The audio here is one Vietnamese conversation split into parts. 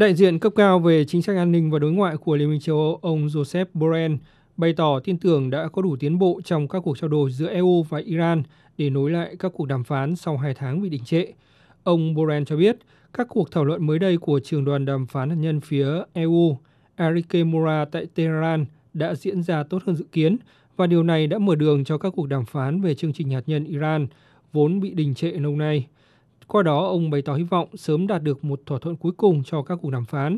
Đại diện cấp cao về chính sách an ninh và đối ngoại của Liên minh châu Âu, ông Joseph Borrell, bày tỏ tin tưởng đã có đủ tiến bộ trong các cuộc trao đổi giữa EU và Iran để nối lại các cuộc đàm phán sau hai tháng bị đình trệ. Ông Borrell cho biết, các cuộc thảo luận mới đây của trường đoàn đàm phán hạt nhân phía EU, Enrique Mora tại Tehran đã diễn ra tốt hơn dự kiến và điều này đã mở đường cho các cuộc đàm phán về chương trình hạt nhân Iran vốn bị đình trệ lâu nay. Qua đó, ông bày tỏ hy vọng sớm đạt được một thỏa thuận cuối cùng cho các cuộc đàm phán.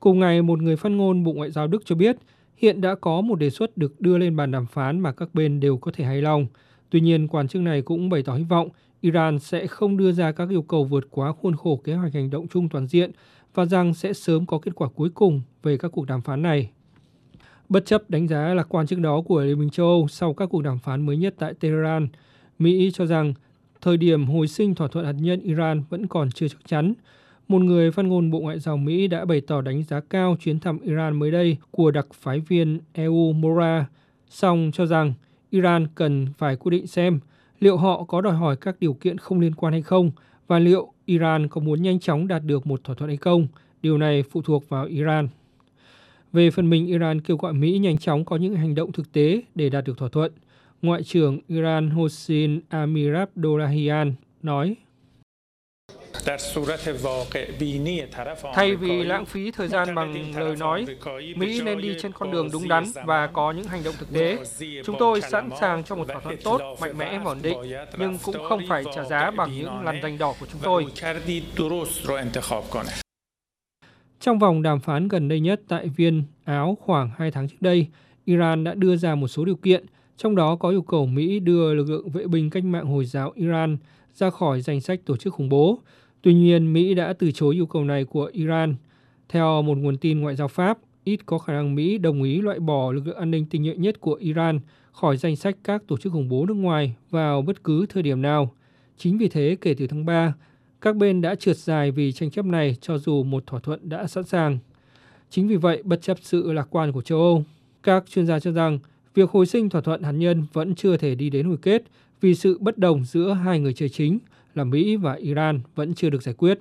Cùng ngày, một người phát ngôn Bộ Ngoại giao Đức cho biết hiện đã có một đề xuất được đưa lên bàn đàm phán mà các bên đều có thể hài lòng. Tuy nhiên, quan chức này cũng bày tỏ hy vọng Iran sẽ không đưa ra các yêu cầu vượt quá khuôn khổ kế hoạch hành động chung toàn diện và rằng sẽ sớm có kết quả cuối cùng về các cuộc đàm phán này. Bất chấp đánh giá lạc quan trước đó của Liên minh châu Âu sau các cuộc đàm phán mới nhất tại Tehran, Mỹ cho rằng thời điểm hồi sinh thỏa thuận hạt nhân Iran vẫn còn chưa chắc chắn. Một người phát ngôn Bộ Ngoại giao Mỹ đã bày tỏ đánh giá cao chuyến thăm Iran mới đây của đặc phái viên EU Mora, song cho rằng Iran cần phải quyết định xem liệu họ có đòi hỏi các điều kiện không liên quan hay không và liệu Iran có muốn nhanh chóng đạt được một thỏa thuận hay không. Điều này phụ thuộc vào Iran. Về phần mình, Iran kêu gọi Mỹ nhanh chóng có những hành động thực tế để đạt được thỏa thuận. Ngoại trưởng Iran Hossein Amirabdollahian nói. Thay vì lãng phí thời gian bằng lời nói, Mỹ nên đi trên con đường đúng đắn và có những hành động thực tế. Chúng tôi sẵn sàng cho một thỏa thuận tốt, mạnh mẽ và ổn định, nhưng cũng không phải trả giá bằng những lằn danh đỏ của chúng tôi. Trong vòng đàm phán gần đây nhất tại Viên, Áo khoảng 2 tháng trước đây, Iran đã đưa ra một số điều kiện, trong đó có yêu cầu Mỹ đưa lực lượng vệ binh cách mạng Hồi giáo Iran ra khỏi danh sách tổ chức khủng bố. Tuy nhiên, Mỹ đã từ chối yêu cầu này của Iran. Theo một nguồn tin ngoại giao Pháp, ít có khả năng Mỹ đồng ý loại bỏ lực lượng an ninh tinh nhuệ nhất của Iran khỏi danh sách các tổ chức khủng bố nước ngoài vào bất cứ thời điểm nào. Chính vì thế, kể từ tháng 3, các bên đã trượt dài vì tranh chấp này cho dù một thỏa thuận đã sẵn sàng. Chính vì vậy, bất chấp sự lạc quan của châu Âu, các chuyên gia cho rằng việc hồi sinh thỏa thuận hạt nhân vẫn chưa thể đi đến hồi kết vì sự bất đồng giữa hai người chơi chính là Mỹ và Iran vẫn chưa được giải quyết.